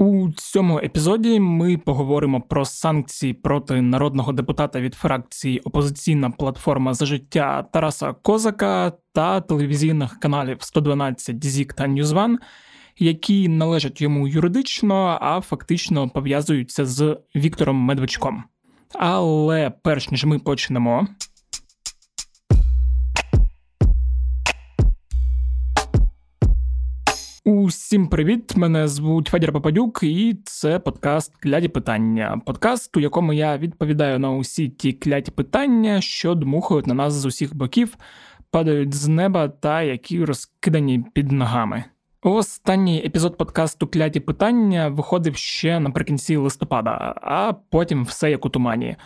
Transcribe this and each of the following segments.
У цьому епізоді ми поговоримо про санкції проти народного депутата від фракції Опозиційна платформа за життя Тараса Козака та телевізійних каналів 112 Зік та NewsOne, які належать йому юридично, а фактично пов'язуються з Віктором Медведчуком. Але перш ніж ми почнемо. Усім привіт! Мене звуть Федір Попадюк, і це подкаст Кляті питання. Подкаст, у якому я відповідаю на усі ті кляті питання, що дмухають на нас з усіх боків, падають з неба та які розкидані під ногами. Останній епізод подкасту Кляті питання виходив ще наприкінці листопада, а потім все як у тумані.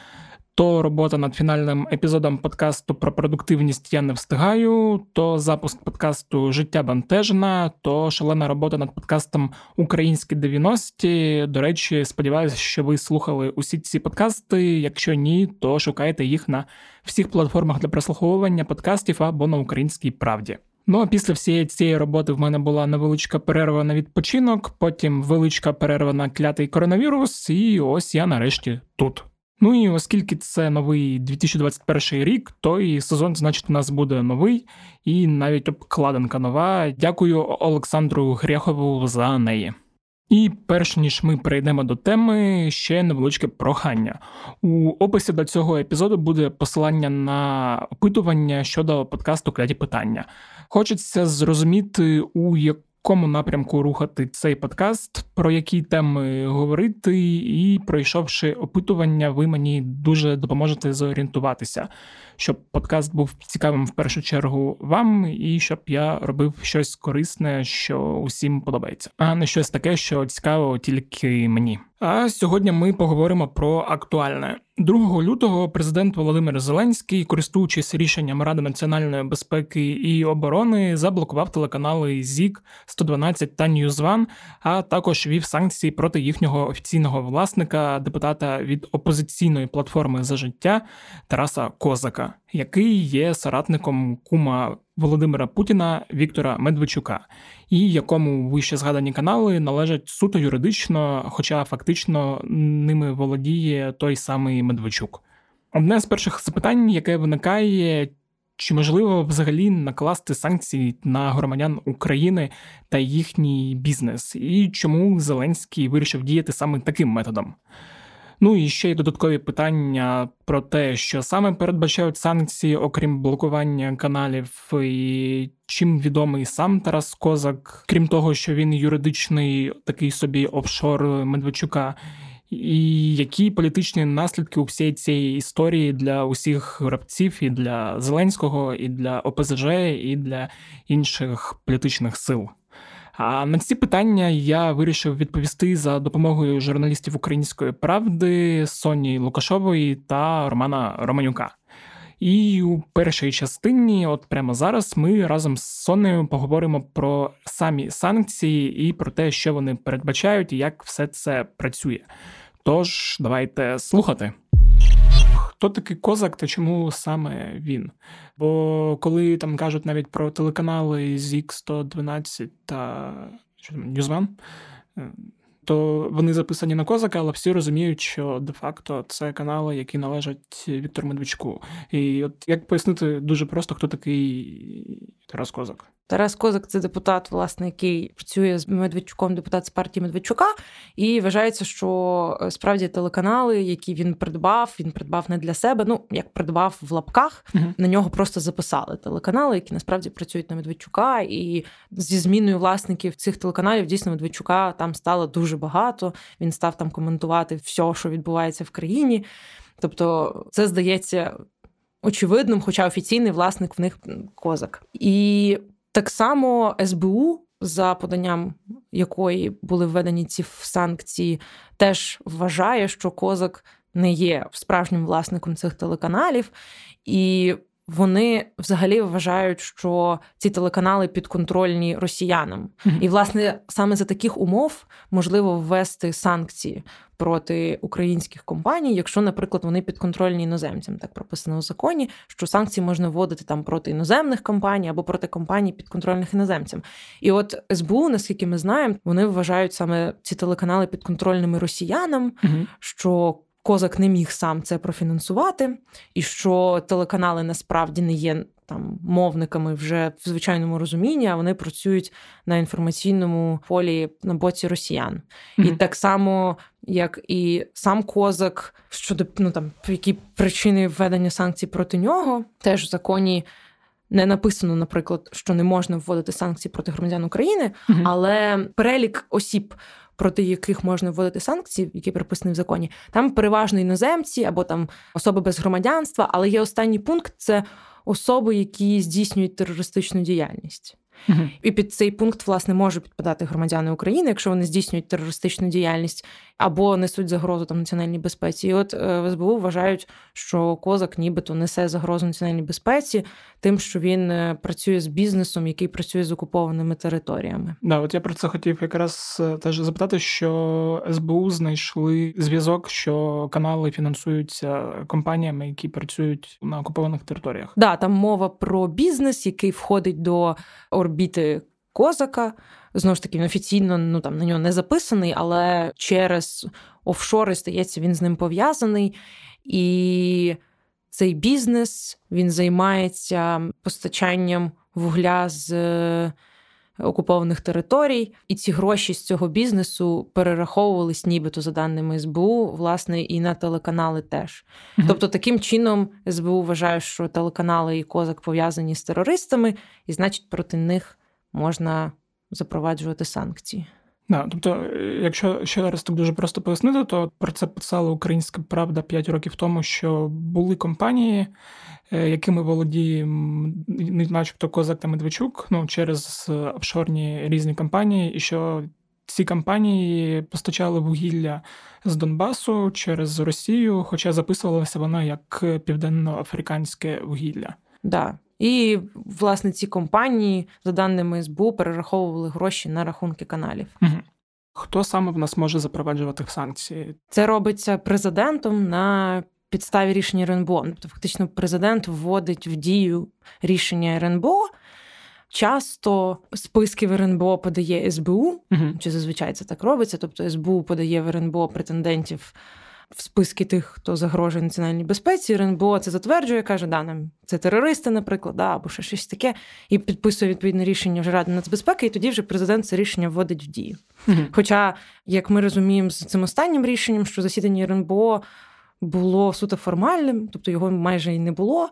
То робота над фінальним епізодом подкасту про продуктивність я не встигаю, то запуск подкасту Життя бентежна, то шалена робота над подкастом Українські 90-ті. До речі, сподіваюся, що ви слухали усі ці подкасти. Якщо ні, то шукайте їх на всіх платформах для прослуховування подкастів або на українській правді. Ну а після всієї цієї роботи в мене була невеличка перерва на відпочинок, потім величка перерва на клятий коронавірус, і ось я нарешті тут. Ну і оскільки це новий 2021 рік, то і сезон, значить, у нас буде новий і навіть обкладинка нова. Дякую Олександру Гряхову за неї. І перш ніж ми перейдемо до теми, ще невеличке прохання. У описі до цього епізоду буде посилання на опитування щодо подкасту Кляті питання. Хочеться зрозуміти, у якому напрямку рухати цей подкаст, про які теми говорити, і пройшовши опитування, ви мені дуже допоможете зорієнтуватися, щоб подкаст був цікавим в першу чергу вам, і щоб я робив щось корисне, що усім подобається, а не щось таке, що цікаво тільки мені. А сьогодні ми поговоримо про актуальне. 2 лютого президент Володимир Зеленський, користуючись рішенням Ради національної безпеки і оборони, заблокував телеканали ЗІК 112 та NewsOne, а також ввів санкції проти їхнього офіційного власника, депутата від опозиційної платформи за життя Тараса Козака, який є соратником кума Володимира Путіна Віктора Медведчука, і якому вище згадані канали належать суто юридично, хоча фактично ними володіє той самий Медведчук. Одне з перших запитань, яке виникає. Чи можливо взагалі накласти санкції на громадян України та їхній бізнес, і чому Зеленський вирішив діяти саме таким методом? Ну і ще й додаткові питання про те, що саме передбачають санкції, окрім блокування каналів, і чим відомий сам Тарас Козак, крім того, що він юридичний такий собі офшор Медведчука. І які політичні наслідки у всієї цієї історії для усіх гравців, і для Зеленського, і для ОПЗЖ, і для інших політичних сил? А на ці питання я вирішив відповісти за допомогою журналістів української правди Соні Лукашової та Романа Романюка. І у першій частині, от прямо зараз, ми разом з Сонею поговоримо про самі санкції і про те, що вони передбачають і як все це працює. Тож, давайте слухати. Хто такий козак та чому саме він? Бо коли там кажуть навіть про телеканали ZIK 112 та що там, Newsman, е, то вони записані на козака, але всі розуміють, що де-факто це канали, які належать Віктору Медведчуку. І от як пояснити дуже просто, хто такий Тарас Козак? Тарас Козак це депутат, власне, який працює з Медведчуком, депутат з партії Медведчука, і вважається, що е, справді телеканали, які він придбав, він придбав не для себе. Ну як придбав в лапках, uh на нього просто записали телеканали, які насправді працюють на Медведчука. І зі зміною власників цих телеканалів дійсно Медведчука там стало дуже багато. Він став там коментувати все, що відбувається в країні. Тобто, це здається. Очевидним, хоча офіційний власник в них козак, і так само СБУ, за поданням якої були введені ці санкції, теж вважає, що козак не є справжнім власником цих телеканалів. І вони взагалі вважають, що ці телеканали підконтрольні росіянам, mm-hmm. і власне саме за таких умов можливо ввести санкції проти українських компаній, якщо, наприклад, вони підконтрольні іноземцям, так прописано у законі, що санкції можна вводити там проти іноземних компаній або проти компаній підконтрольних іноземцям. І от СБУ, наскільки ми знаємо, вони вважають саме ці телеканали підконтрольними росіянам, mm-hmm. що Козак не міг сам це профінансувати, і що телеканали насправді не є там мовниками вже в звичайному розумінні, а вони працюють на інформаційному полі на боці росіян. Mm-hmm. І так само, як і сам козак, щодо ну там які причини введення санкцій проти нього, теж в законі. Не написано, наприклад, що не можна вводити санкції проти громадян України, mm-hmm. але перелік осіб, проти яких можна вводити санкції, які прописані в законі, там переважно іноземці або там особи без громадянства. Але є останній пункт це особи, які здійснюють терористичну діяльність. Угу. І під цей пункт, власне, можуть підпадати громадяни України, якщо вони здійснюють терористичну діяльність або несуть загрозу там національній безпеці. І от е, в СБУ вважають, що козак нібито несе загрозу національній безпеці, тим, що він е, працює з бізнесом, який працює з окупованими територіями. Да, от я про це хотів якраз е, теж запитати, що СБУ знайшли зв'язок, що канали фінансуються компаніями, які працюють на окупованих територіях. Да, там мова про бізнес, який входить до орбіти козака. Знову ж таки, він офіційно ну там на нього не записаний, але через офшори, стається він з ним пов'язаний. І цей бізнес він займається постачанням вугля з е, окупованих територій, і ці гроші з цього бізнесу перераховувались, нібито за даними СБУ, власне, і на телеканали теж. mm Тобто, таким чином СБУ вважає, що телеканали і козак пов'язані з терористами, і значить, проти них можна запроваджувати санкції. Да, тобто, якщо ще раз так дуже просто пояснити, то про це писала Українська Правда 5 років тому, що були компанії, е, якими володіє начебто Козак та Медведчук, ну через офшорні різні компанії, і що ці компанії постачали вугілля з Донбасу через Росію, хоча записувалося воно як південно-африканське вугілля. Да. І, власне, ці компанії, за даними СБУ, перераховували гроші на рахунки каналів. Угу. Хто саме в нас може запроваджувати санкції? Це робиться президентом на підставі рішення РНБО. Тобто, фактично, президент вводить в дію рішення РНБО. Часто списки в РНБО подає СБУ, угу. чи зазвичай це так робиться. Тобто СБУ подає в РНБО претендентів в списки тих, хто загрожує національній безпеці. РНБО це затверджує, каже, да, нам це терористи, наприклад, да, або ще щось таке, і підписує відповідне рішення вже Ради нацбезпеки, і тоді вже президент це рішення вводить в дію. Хоча, як ми розуміємо, з цим останнім рішенням, що засідання РНБО було суто формальним, тобто його майже і не було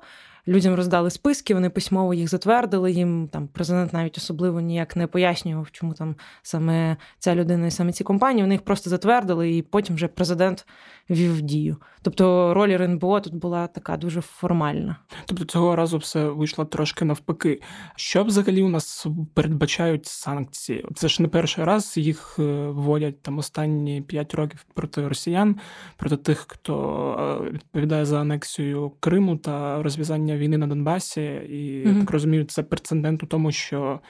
людям роздали списки, вони письмово їх затвердили. Їм там президент навіть особливо ніяк не пояснював, чому там саме ця людина і саме ці компанії. Вони їх просто затвердили, і потім вже президент вів дію. Тобто роль РНБО тут була така дуже формальна. Тобто цього разу все вийшло трошки навпаки. Що взагалі у нас передбачають санкції? Це ж не перший раз їх е, вводять там останні п'ять років проти росіян, проти тих, хто е, відповідає за анексію Криму та розв'язання війни на Донбасі, і mm-hmm. так розумію, це прецедент у тому, що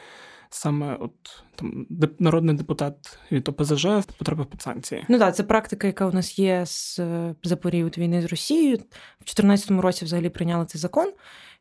саме от там народний депутат від ОПЗЖ потрапив під санкції. Ну так, це практика, яка у нас є з за період війни з Росією. В 2014 році взагалі прийняли цей закон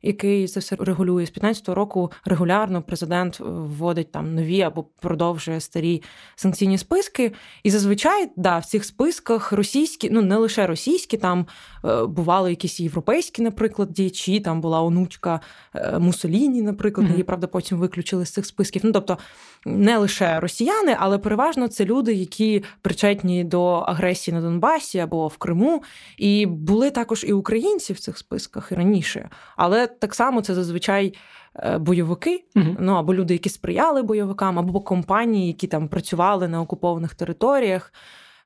який це все регулює з 15-го року. Регулярно президент вводить там нові або продовжує старі санкційні списки. І зазвичай да, в цих списках російські, ну не лише російські, там е, бували якісь європейські, наприклад, діячі. Там була онучка е, Мусоліні, наприклад, mm-hmm. її правда потім виключили з цих списків. Ну тобто не лише росіяни, але переважно це люди, які причетні до агресії на Донбасі або в Криму. І були також і українці в цих списках і раніше. Але так само це зазвичай е, бойовики, uh ну або люди, які сприяли бойовикам, або компанії, які там працювали на окупованих територіях.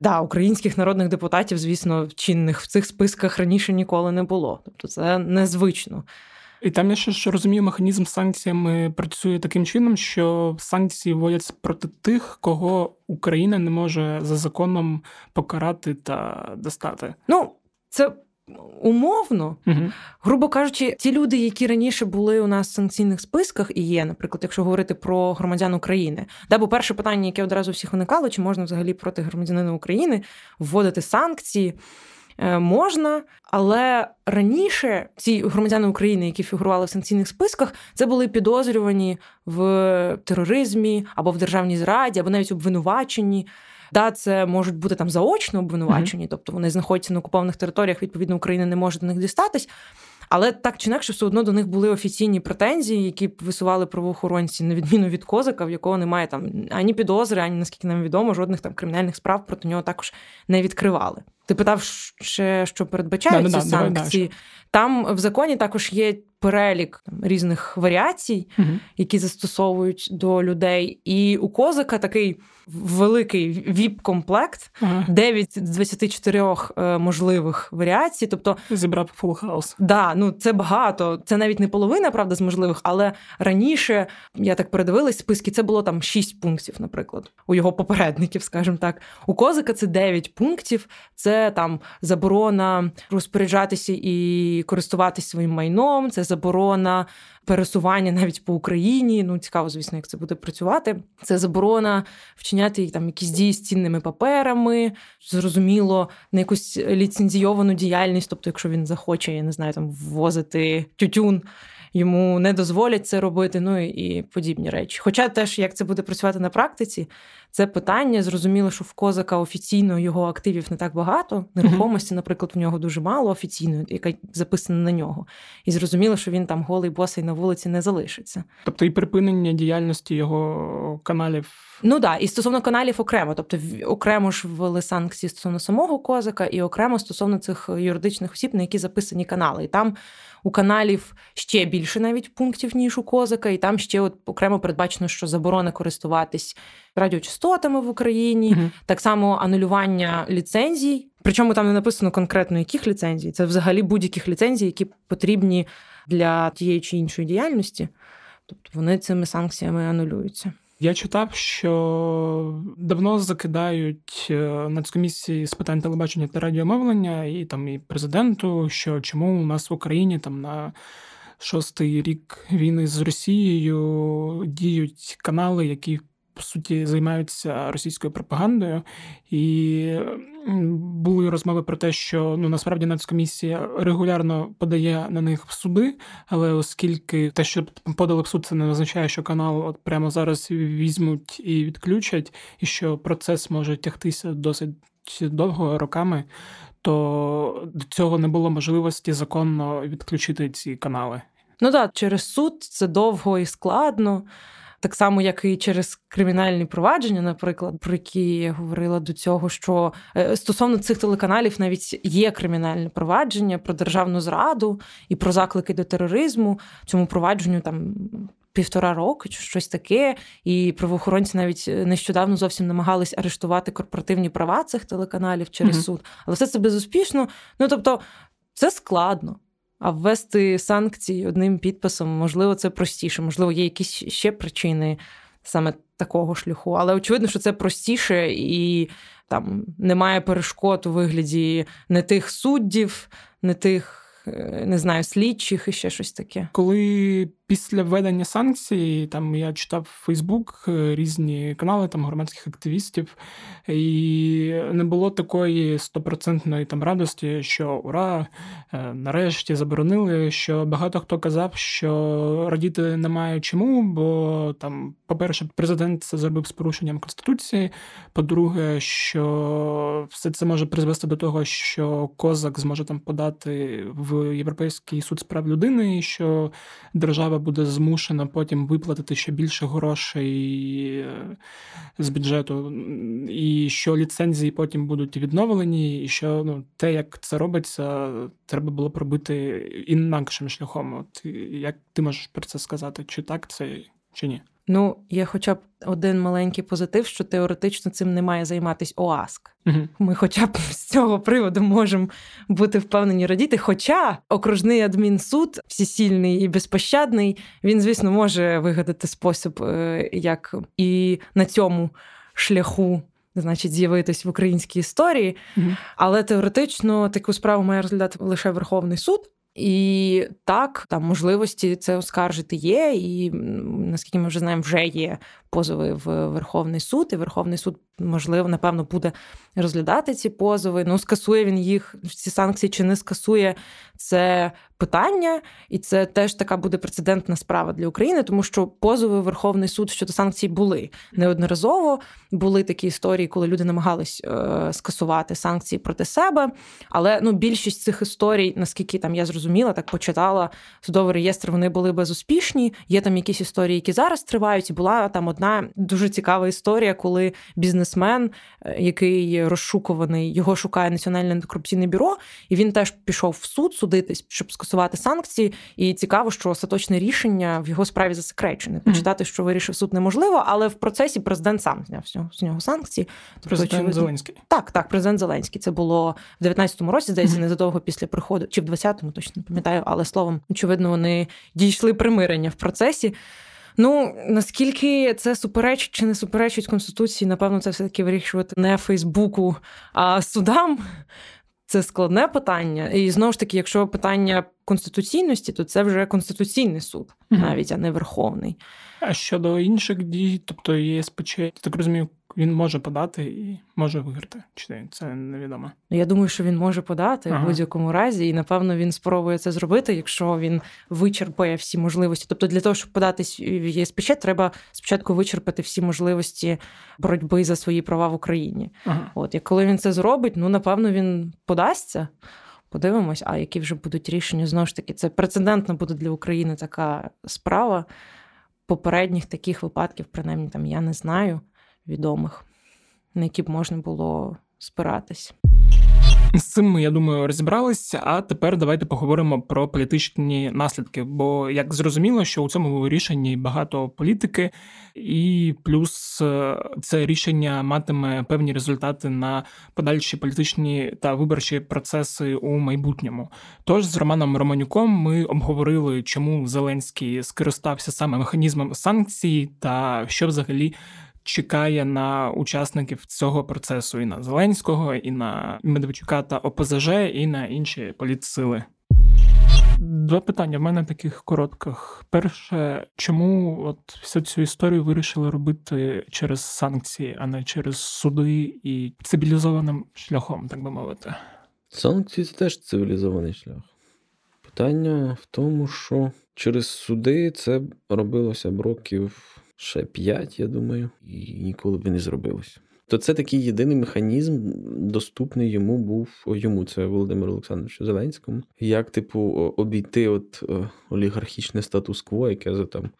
Да, українських народних депутатів, звісно, чинних в цих списках раніше ніколи не було. Тобто це незвично. І там я ще що розумію, механізм з санкціями працює таким чином, що санкції вводяться проти тих, кого Україна не може за законом покарати та достати. Ну, це умовно, Угу. грубо кажучи, ті люди, які раніше були у нас в санкційних списках, і є, наприклад, якщо говорити про громадян України, да, бо перше питання, яке одразу всіх виникало, чи можна взагалі проти громадянина України вводити санкції. Е, можна, але раніше ці громадяни України, які фігурували в санкційних списках, це були підозрювані в тероризмі або в державній зраді, або навіть обвинувачені. Да, це можуть бути там заочно обвинувачені, mm-hmm. тобто вони знаходяться на окупованих територіях, відповідно, Україна не може до них дістатись. Але так чи інакше, все одно до них були офіційні претензії, які висували правоохоронці, на відміну від козака, в якого немає там ані підозри, ані наскільки нам відомо, жодних там кримінальних справ проти нього також не відкривали. Ти питав ще, що передбачають ці санкції. Там в законі також є перелік там, різних варіацій, угу. які застосовують до людей. І у козака такий великий віп-комплект, ага. 9 з 24 е, можливих варіацій. Тобто зібрав house. Да, ну це багато. Це навіть не половина, правда, з можливих, але раніше я так передивилась списки. Це було там 6 пунктів, наприклад, у його попередників, скажімо так. У козика це 9 пунктів. Це там заборона розпоряджатися і користуватися своїм майном. Це заборона пересування навіть по Україні. Ну цікаво, звісно, як це буде працювати. Це заборона вчиняти там якісь дії з цінними паперами, зрозуміло, на якусь ліцензійовану діяльність. Тобто, якщо він захоче, я не знаю, там ввозити тютюн. Йому не дозволять це робити, ну і подібні речі. Хоча теж як це буде працювати на практиці, це питання. Зрозуміло, що в козака офіційно його активів не так багато. Нерухомості, наприклад, в нього дуже мало офіційної, яка записана на нього. І зрозуміло, що він там голий босий на вулиці не залишиться. Тобто і припинення діяльності його каналів. Ну так, і стосовно каналів окремо, тобто окремо ж ввели санкції стосовно самого козака, і окремо стосовно цих юридичних осіб, на які записані канали. І там у каналів ще більше навіть пунктів, ніж у козака, і там ще от окремо передбачено, що заборона користуватись радіочастотами в Україні, угу. так само анулювання ліцензій. Причому там не написано конкретно яких ліцензій. Це взагалі будь-яких ліцензій, які потрібні для тієї чи іншої діяльності. Тобто вони цими санкціями анулюються. Я читав, що давно закидають е, нацкомісії з питань телебачення та радіомовлення і там і президенту, що чому у нас в Україні там на шостий рік війни з Росією діють канали, які по суті займаються російською пропагандою, і були розмови про те, що ну насправді нацкомісія регулярно подає на них в суди, але оскільки те, що подали в суд, це не означає, що канал от прямо зараз візьмуть і відключать, і що процес може тягтися досить довго роками, то до цього не було можливості законно відключити ці канали. Ну так, через суд це довго і складно так само, як і через кримінальні провадження, наприклад, про які я говорила до цього, що е, стосовно цих телеканалів навіть є кримінальне провадження про державну зраду і про заклики до тероризму. Цьому провадженню там. Півтора року чи щось таке, і правоохоронці навіть нещодавно зовсім намагались арештувати корпоративні права цих телеканалів через mm-hmm. суд, але все це безуспішно. Ну тобто, це складно. А ввести санкції одним підписом, можливо, це простіше, можливо, є якісь ще причини саме такого шляху. Але очевидно, що це простіше і там немає перешкод у вигляді не тих суддів, не тих. Е, не знаю, слідчих і ще щось таке. Коли після введення санкцій, там я читав Фейсбук, е, різні канали там громадських активістів, і не було такої стопроцентної там радості, що ура, е, нарешті заборонили. Що багато хто казав, що радіти немає чому, бо там, по-перше, президент це зробив з порушенням конституції. По-друге, що все це може призвести до того, що козак зможе там подати в Європейський суд справ людини, і що держава держава буде змушена потім виплатити ще більше грошей е, з бюджету, і що ліцензії потім будуть відновлені, і що ну, те, як це робиться, треба було б робити інакшим шляхом. От Як ти можеш про це сказати? Чи так це, чи ні? Ну, є хоча б один маленький позитив, що теоретично цим не має займатися ОАСК. Угу. Ми, хоча б з цього приводу, можемо бути впевнені радіти. Хоча окружний адмінсуд, всесільний і безпощадний, він, звісно, може вигадати спосіб, е, як і на цьому шляху значить, з'явитись в українській історії. Mm-hmm. Але теоретично таку справу має розглядати лише Верховний суд. І так, там можливості це оскаржити є, і наскільки ми вже знаємо, вже є позови в Верховний суд, і Верховний суд, можливо, напевно, буде розглядати ці позови. Ну, скасує він їх, ці санкції чи не скасує це питання, і це теж така буде прецедентна справа для України, тому що позови Верховний суд щодо санкцій були неодноразово. Були такі історії, коли люди намагались е, скасувати санкції проти себе. Але ну, більшість цих історій, наскільки там я зрозуміла, так почитала судовий реєстр, вони були безуспішні. Є там якісь історії, які зараз тривають, і була там одна дуже цікава історія, коли бізнесмен, е, який розшукуваний, його шукає Національне антикорупційне бюро, і він теж пішов в суд судитись, щоб скасувати санкції. І цікаво, що остаточне рішення в його справі засекречене. Почитати, що вирішив суд, неможливо, але в процесі президент сам зняв з нього санкції. Тобто, президент очевидно... Зеленський. Так, так, президент Зеленський. Це було в 19-му році, здається, незадовго після приходу, чи в 20-му, точно не пам'ятаю, але словом, очевидно, вони дійшли примирення в процесі. Ну наскільки це суперечить чи не суперечить конституції, напевно, це все таки вирішувати не Фейсбуку, а судам. Це складне питання. І знову ж таки, якщо питання конституційності, то це вже конституційний суд, навіть а не верховний. А щодо інших дій, тобто ЄСПЧ, так розумію, він може подати і може виграти. Чи це невідомо? Я думаю, що він може подати ага. в будь-якому разі, і напевно він спробує це зробити, якщо він вичерпає всі можливості. Тобто, для того, щоб подати в ЄСПЧ, треба спочатку вичерпати всі можливості боротьби за свої права в Україні. Ага. От і коли він це зробить, ну напевно він подасться. Подивимось, а які вже будуть рішення знову ж таки, це прецедентна буде для України така справа. Попередніх таких випадків, принаймні там я не знаю відомих, на які б можна було спиратись. З цим ми, я думаю, розібралися. А тепер давайте поговоримо про політичні наслідки. Бо як зрозуміло, що у цьому рішенні багато політики, і плюс е, це рішення матиме певні результати на подальші політичні та виборчі процеси у майбутньому. Тож з Романом Романюком ми обговорили, чому Зеленський скористався саме механізмом санкцій, та що взагалі чекає на учасників цього процесу і на Зеленського, і на Медведчука та ОПЗЖ, і на інші політсили. Два питання в мене таких коротких. Перше, чому от всю цю історію вирішили робити через санкції, а не через суди і цивілізованим шляхом, так би мовити? Санкції це теж цивілізований шлях. Питання в тому, що через суди це робилося б років ще 5, я думаю, і ніколи б не зробилось. То це такий єдиний механізм, доступний йому був йому, це Володимиру Олександровичу Зеленському. Як, типу, обійти от олігархічне статус-кво, яке за там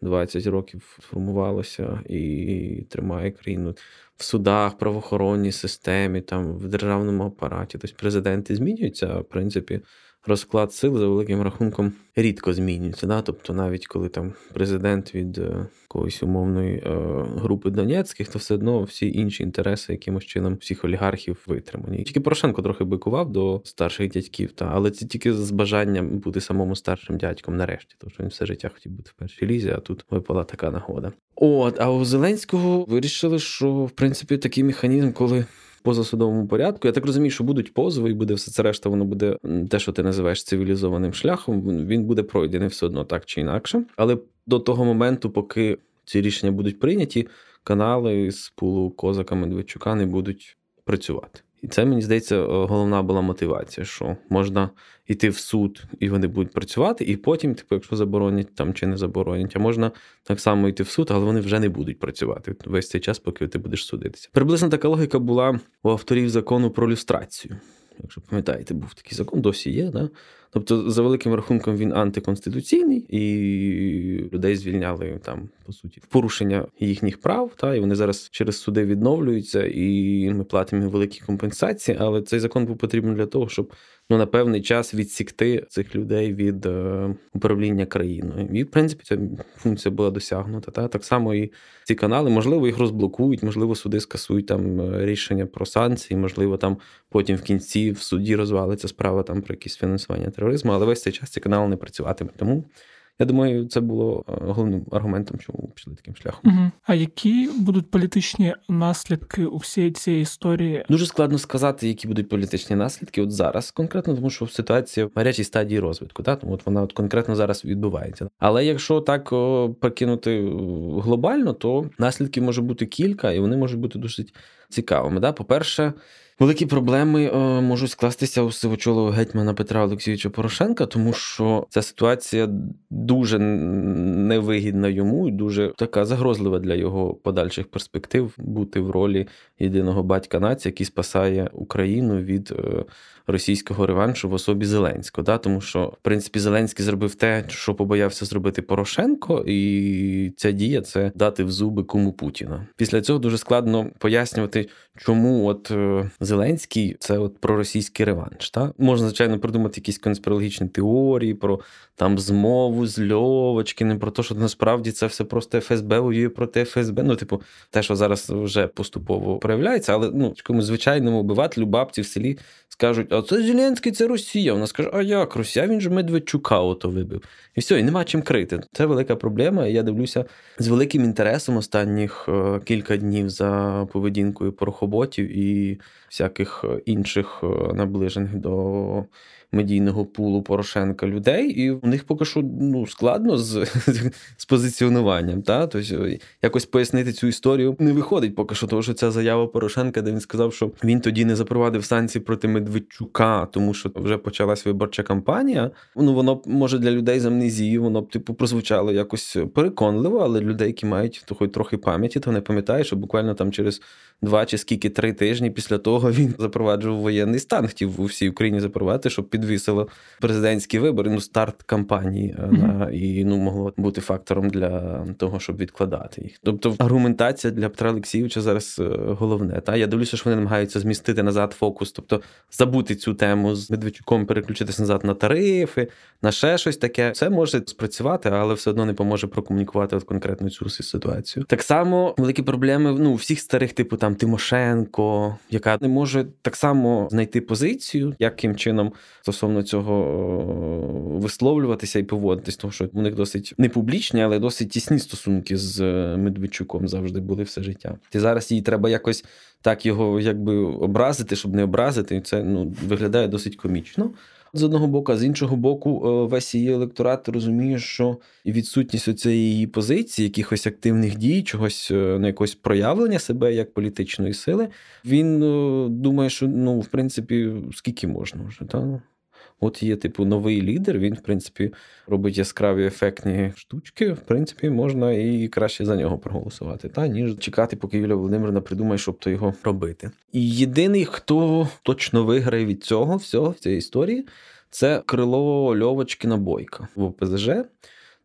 20 років формувалося і тримає країну в судах, правоохоронній системі, там в державному апараті. Тобто президенти змінюються, в принципі розклад сил за великим рахунком рідко змінюється. Да? Тобто, навіть коли там президент від е, якоїсь умовної е, групи Донецьких, то все одно всі інші інтереси якимось чином всіх олігархів витримані. Тільки Порошенко трохи бикував до старших дядьків, та але це тільки з бажанням бути самому старшим дядьком нарешті, тому що він все життя хотів бути в першій лізі, а тут випала така нагода. От, а у Зеленського вирішили, що в принципі такий механізм, коли позасудовому порядку. Я так розумію, що будуть позови, і буде все це решта, воно буде те, що ти називаєш цивілізованим шляхом. Він буде пройдений все одно так чи інакше. Але до того моменту, поки ці рішення будуть прийняті, канали з пулу Козака Медведчука не будуть працювати. І це мені здається, е, головна була мотивація, що можна йти в суд, і вони будуть працювати, і потім, типу, якщо заборонять там чи не заборонять, а можна так само йти в суд, але вони вже не будуть працювати весь цей час, поки ти будеш судитися. Приблизно така логіка була у авторів закону про люстрацію. Якщо пам'ятаєте, був такий закон, досі є. Да? Тобто, за великим рахунком, він антиконституційний, і людей звільняли там, по суті, в порушення їхніх прав. Та, І вони зараз через суди відновлюються, і ми платимо великі компенсації. Але цей закон був потрібен для того, щоб ну, на певний час відсікти цих людей від е, управління країною. І, в принципі, ця функція була досягнута. Та? Так само і ці канали, можливо, їх розблокують, можливо, суди скасують там е, рішення про санкції, можливо, там потім в кінці в суді розвалиться справа там про якісь фінансування тероризму, але весь цей час ці канали не працюватиме. Тому Я думаю, це було е, головним аргументом, чому пішли таким шляхом. Угу. А які будуть політичні наслідки у всієї цієї історії? Дуже складно сказати, які будуть політичні наслідки от зараз конкретно, тому що ситуація в гарячій стадії розвитку. Та? Тому от вона от конкретно зараз відбувається. Але якщо так о, покинути глобально, то наслідків може бути кілька, і вони можуть бути досить цікавими. Да? По-перше, Великі проблеми е, можуть скластися у сивочолого гетьмана Петра Олексійовича Порошенка, тому що ця ситуація дуже невигідна йому і дуже така загрозлива для його подальших перспектив бути в ролі єдиного батька нації, який спасає Україну від е, російського реваншу в особі Зеленського. Да? Тому що, в принципі, Зеленський зробив те, що побоявся зробити Порошенко, і ця дія це дати в зуби куму Путіна. Після цього дуже складно пояснювати, чому от е, Зеленський це от проросійський реванш. Та? Можна, звичайно, придумати якісь конспірологічні теорії про там змову з Льовочкиним, про те, що насправді це все просто ФСБ воює проти ФСБ. Ну, типу, те, що зараз вже поступово проявляється, але ну, якомусь звичайному обивателю, бабці в селі скажуть, а це Зеленський, це Росія. Вона скаже, а як Росія? Він же Медведчука ото вибив. І все, і нема чим крити. Це велика проблема. Я дивлюся з великим інтересом останніх е, кілька днів за поведінкою порохоботів і всяких е, інших е, наближених до медійного пулу Порошенка людей, і у них поки що ну, складно з з позиціонуванням. Та? Тобто якось пояснити цю історію не виходить поки що, тому що ця заява Порошенка, де він сказав, що він тоді не запровадив санкції проти Медведчука, тому що вже почалась виборча кампанія. Ну воно може для людей з амнезії, воно б типу прозвучало якось переконливо, але людей, які мають то хоч трохи пам'яті, то не пам'ятають, що буквально там через два чи скільки три тижні після того він запроваджував воєнний стан. Хотів у всій Україні запровадити, щоб підвісило президентські вибори. Ну, старт кампанії mm-hmm. на і ну могло бути фактором для того, щоб відкладати їх. Тобто, аргументація для Петра Олексійовича зараз е, головне. Та я дивлюся, що вони намагаються змістити назад фокус, тобто забути цю тему з Медведчуком, переключитися назад на тарифи, на ще щось таке. Це може спрацювати, але все одно не поможе прокомунікувати от конкретно цю ситуацію. Так само великі проблеми ну всіх старих, типу там Тимошенко, яка не може так само знайти позицію, яким чином стосовно цього висловлюватися і поводитись, тому що у них досить не публічні, але досить тісні стосунки з е, Медведчуком завжди були все життя. І зараз їй треба якось так його якби образити, щоб не образити. Це ну виглядає досить комічно з одного боку, а з іншого боку, е, весь її електорат розуміє, що відсутність цієї її позиції, якихось активних дій, чогось е, на якогось проявлення себе як політичної сили, він е, думає, що ну, в принципі, скільки можна вже. Та? От є, типу, новий лідер, він, в принципі, робить яскраві ефектні штучки. В принципі, можна і краще за нього проголосувати, та ніж чекати, поки Юлія Володимирівна придумає, щоб то його робити. І єдиний, хто точно виграє від цього всього в цій історії, це крило Льовочкіна Бойка в ОПЗЖ.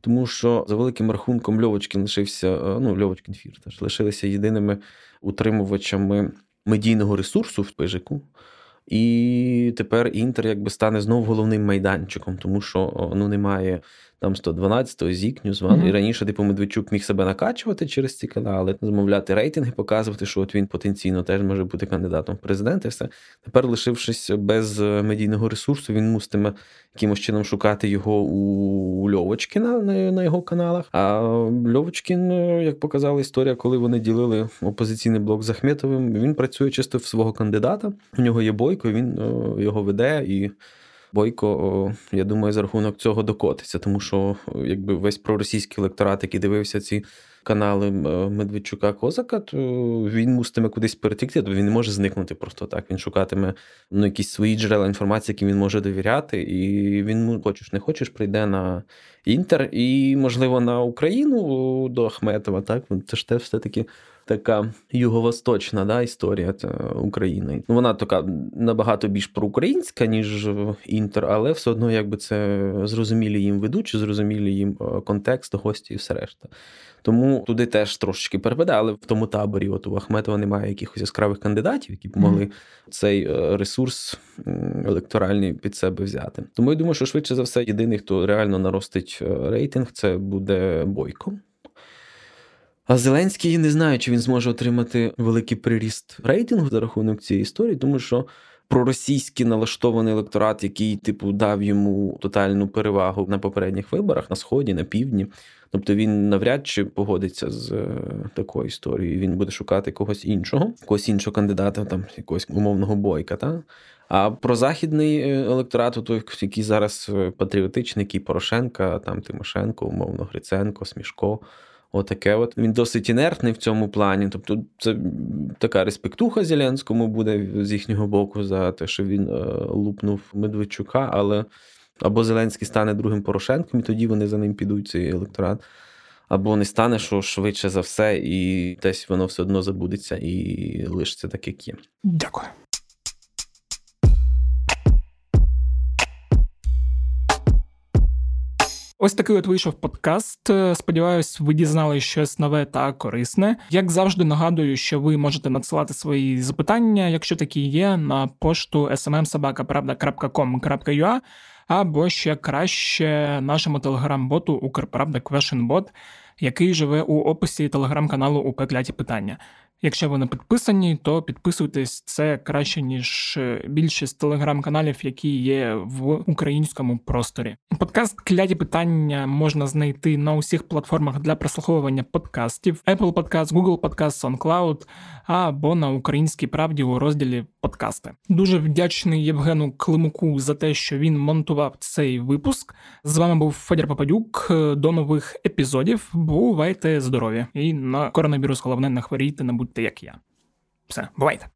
Тому що за великим рахунком Льовочкін лишився, е, ну Льовочкін Фірташ, лишилися єдиними утримувачами медійного ресурсу в Пижику. І тепер Інтер якби стане знову головним майданчиком, тому що ну немає там 112-го, зік, NewsOne. Mm-hmm. І раніше, типу, Медведчук міг себе накачувати через ці канали, замовляти рейтинги, показувати, що от він потенційно теж може бути кандидатом в президенти. Все тепер, лишившись без медійного ресурсу, він мустиме якимось чином шукати його у Льовочкіна на, на його каналах. А Льовочкін, як показала історія, коли вони ділили опозиційний блок з Ахметовим, він працює чисто в свого кандидата. У нього є бойко, він його веде і. Бойко, я думаю, за рахунок цього докотиться, тому що якби весь проросійський електорат, який дивився ці канали Медведчука Козака, то він муситиме кудись перетікти, то він не може зникнути просто так. Він шукатиме ну, якісь свої джерела інформації, яким він може довіряти, і він хочеш не хочеш, прийде на інтер і, можливо, на Україну до Ахметова. Так, це ж теж все таки така юго-восточна да, історія України. Ну, вона така набагато більш проукраїнська, ніж інтер, але все одно, якби це зрозумілі їм ведучі, зрозумілі їм е, контекст, гості і все решта. Тому туди теж трошечки перепаде, але в тому таборі, от у Ахметова немає якихось яскравих кандидатів, які б могли цей е, ресурс електоральний під себе взяти. Тому я думаю, що швидше за все, єдиний, хто реально наростить е, рейтинг, це буде Бойко. А Зеленський не знаю, чи він зможе отримати великий приріст рейтингу за рахунок цієї історії, тому що проросійський налаштований електорат, який типу дав йому тотальну перевагу на попередніх виборах на сході, на півдні. Тобто він навряд чи погодиться з е, такою історією. Він буде шукати когось іншого, когось іншого кандидата, там якогось умовного бойка. Та? А про західний е, електорат, той, який зараз е, патріотичний, який Порошенка, там Тимошенко, умовно, Гриценко, Смішко. Отаке от він досить інертний в цьому плані. Тобто, це така респектуха Зеленському буде з їхнього боку за те, що він е, лупнув Медведчука, але або Зеленський стане другим Порошенком, і тоді вони за ним підуть цей електорат. Або не стане, що швидше за все, і десь воно все одно забудеться і лишиться так, як є. Дякую. Ось такий от вийшов подкаст. Сподіваюсь, ви дізнали щось нове та корисне. Як завжди, нагадую, що ви можете надсилати свої запитання, якщо такі є, на пошту smmsobaka.pravda.com.ua або ще краще нашому телеграм-боту Укрправда Questionbot, який живе у описі телеграм-каналу у питання. Якщо ви не підписані, то підписуйтесь це краще ніж е, більшість телеграм-каналів, які є в українському просторі. Подкаст кляді питання можна знайти на усіх платформах для прослуховування подкастів: Apple Podcast, Google Podcast, SoundCloud або на українській правді у розділі подкасти. Дуже вдячний Євгену Климуку за те, що він монтував цей випуск. З вами був Федір Попадюк. До нових епізодів. Бувайте здорові! І на коронавірус головне не хворійте, не будьте як я. Все, бувайте!